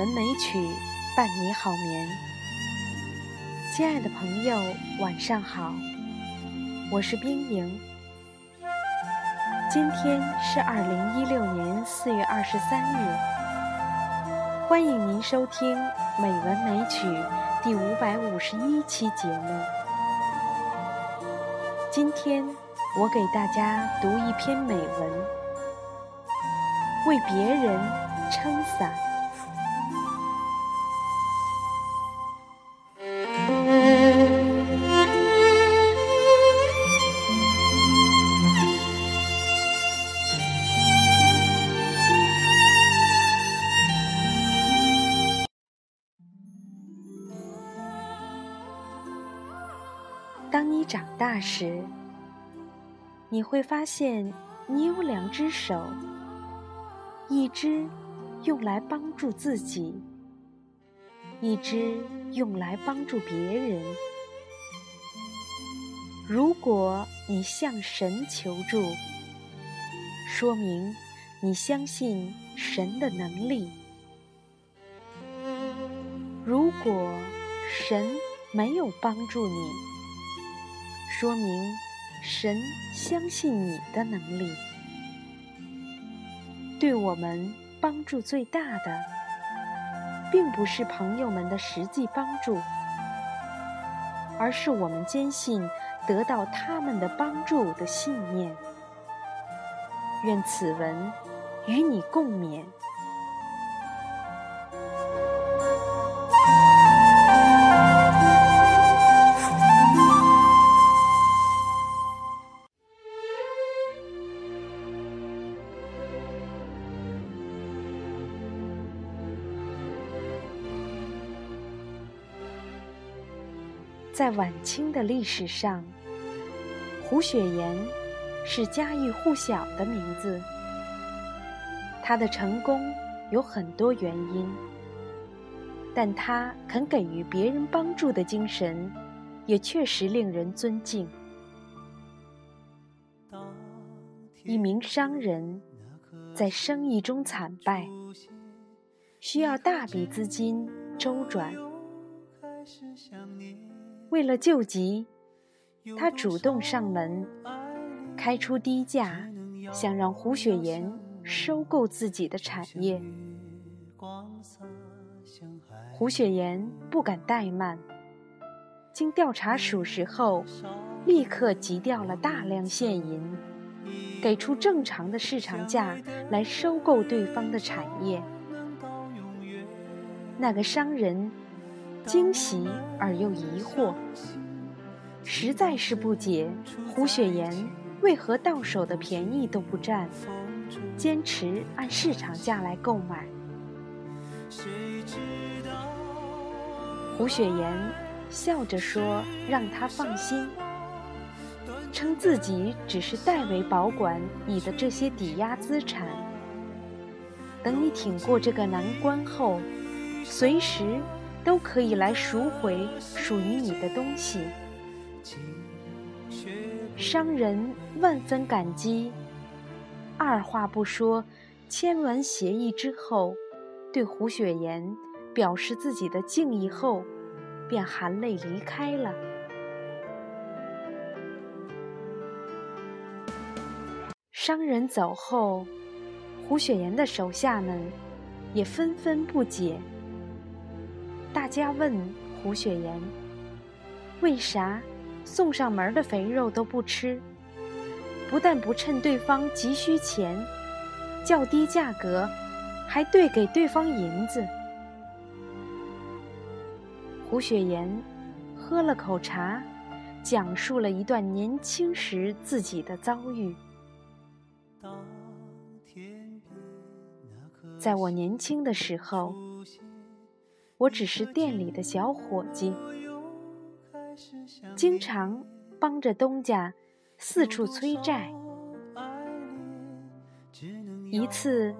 文美曲伴你好眠。亲爱的朋友，晚上好，我是冰莹。今天是二零一六年四月二十三日，欢迎您收听《美文美曲》第五百五十一期节目。今天我给大家读一篇美文。为别人撑伞。长大时，你会发现你有两只手。一只用来帮助自己，一只用来帮助别人。如果你向神求助，说明你相信神的能力；如果神没有帮助你，说明神相信你的能力。对我们帮助最大的，并不是朋友们的实际帮助，而是我们坚信得到他们的帮助的信念。愿此文与你共勉。在晚清的历史上，胡雪岩是家喻户晓的名字。他的成功有很多原因，但他肯给予别人帮助的精神，也确实令人尊敬。一名商人，在生意中惨败，需要大笔资金周转。为了救急，他主动上门，开出低价，想让胡雪岩收购自己的产业。胡雪岩不敢怠慢，经调查属实后，立刻急调了大量现银，给出正常的市场价来收购对方的产业。那个商人。惊喜而又疑惑，实在是不解胡雪岩为何到手的便宜都不占，坚持按市场价来购买。胡雪岩笑着说：“让他放心，称自己只是代为保管你的这些抵押资产，等你挺过这个难关后，随时。”都可以来赎回属于你的东西。商人万分感激，二话不说，签完协议之后，对胡雪岩表示自己的敬意后，便含泪离开了。商人走后，胡雪岩的手下们也纷纷不解。大家问胡雪岩：“为啥送上门的肥肉都不吃？不但不趁对方急需钱，较低价格，还兑给对方银子？”胡雪岩喝了口茶，讲述了一段年轻时自己的遭遇。在我年轻的时候。我只是店里的小伙计，经常帮着东家四处催债。一次，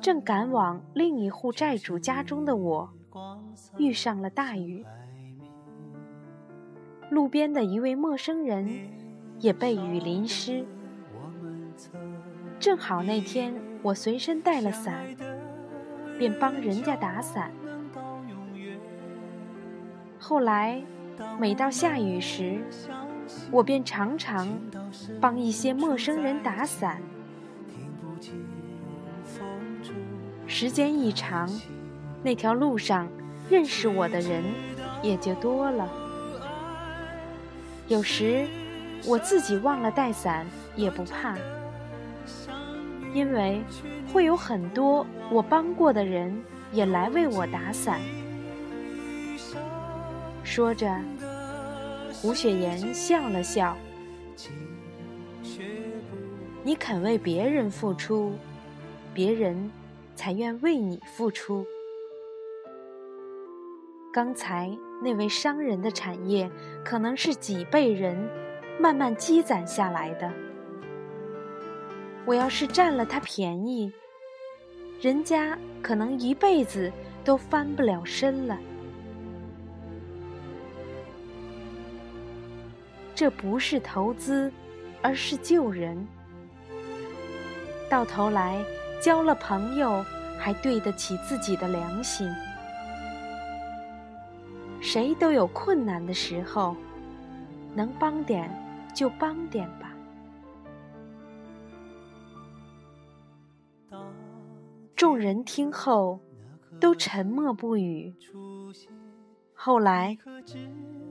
正赶往另一户债主家中的我，遇上了大雨，路边的一位陌生人也被雨淋湿。正好那天我随身带了伞，便帮人家打伞。后来，每到下雨时，我便常常帮一些陌生人打伞。时间一长，那条路上认识我的人也就多了。有时我自己忘了带伞也不怕，因为会有很多我帮过的人也来为我打伞。说着，胡雪岩笑了笑：“你肯为别人付出，别人。”才愿为你付出。刚才那位商人的产业，可能是几辈人慢慢积攒下来的。我要是占了他便宜，人家可能一辈子都翻不了身了。这不是投资，而是救人。到头来。交了朋友，还对得起自己的良心。谁都有困难的时候，能帮点就帮点吧。众人听后都沉默不语。后来，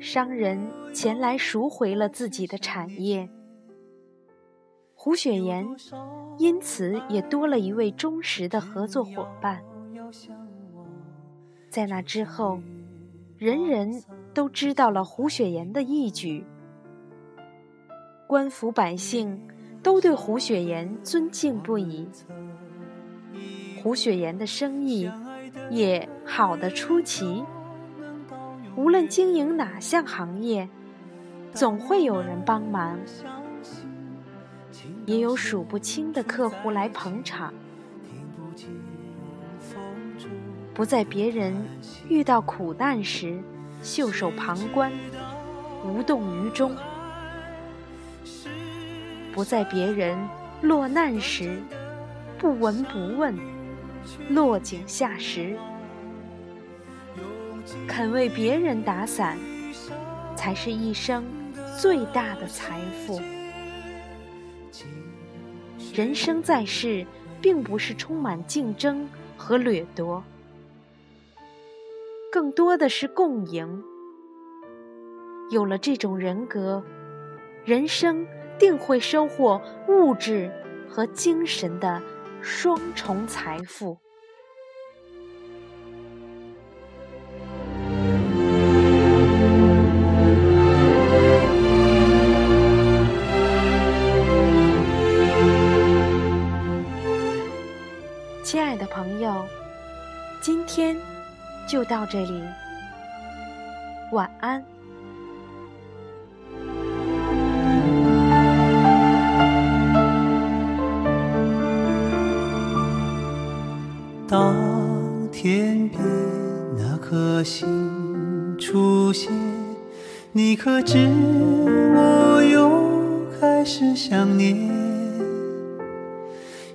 商人前来赎回了自己的产业。胡雪岩因此也多了一位忠实的合作伙伴。在那之后，人人都知道了胡雪岩的义举，官府百姓都对胡雪岩尊敬不已。胡雪岩的生意也好的出奇，无论经营哪项行业，总会有人帮忙。也有数不清的客户来捧场，不在别人遇到苦难时袖手旁观、无动于衷；不在别人落难时不闻不问、落井下石。肯为别人打伞，才是一生最大的财富。人生在世，并不是充满竞争和掠夺，更多的是共赢。有了这种人格，人生定会收获物质和精神的双重财富。就到这里，晚安。当天边那颗星出现，你可知我又开始想念？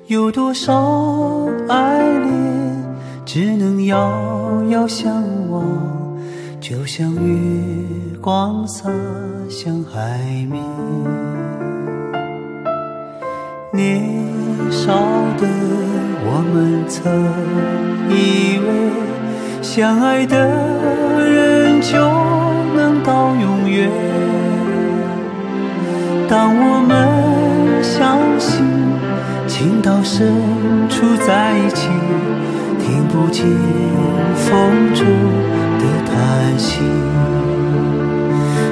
有多少爱恋？只能遥遥相望，就像月光洒向海面。年少的我们曾以为，相爱的人就能到永远。当我们相信，情到深处在一起。不见风中的叹息，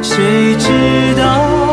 谁知道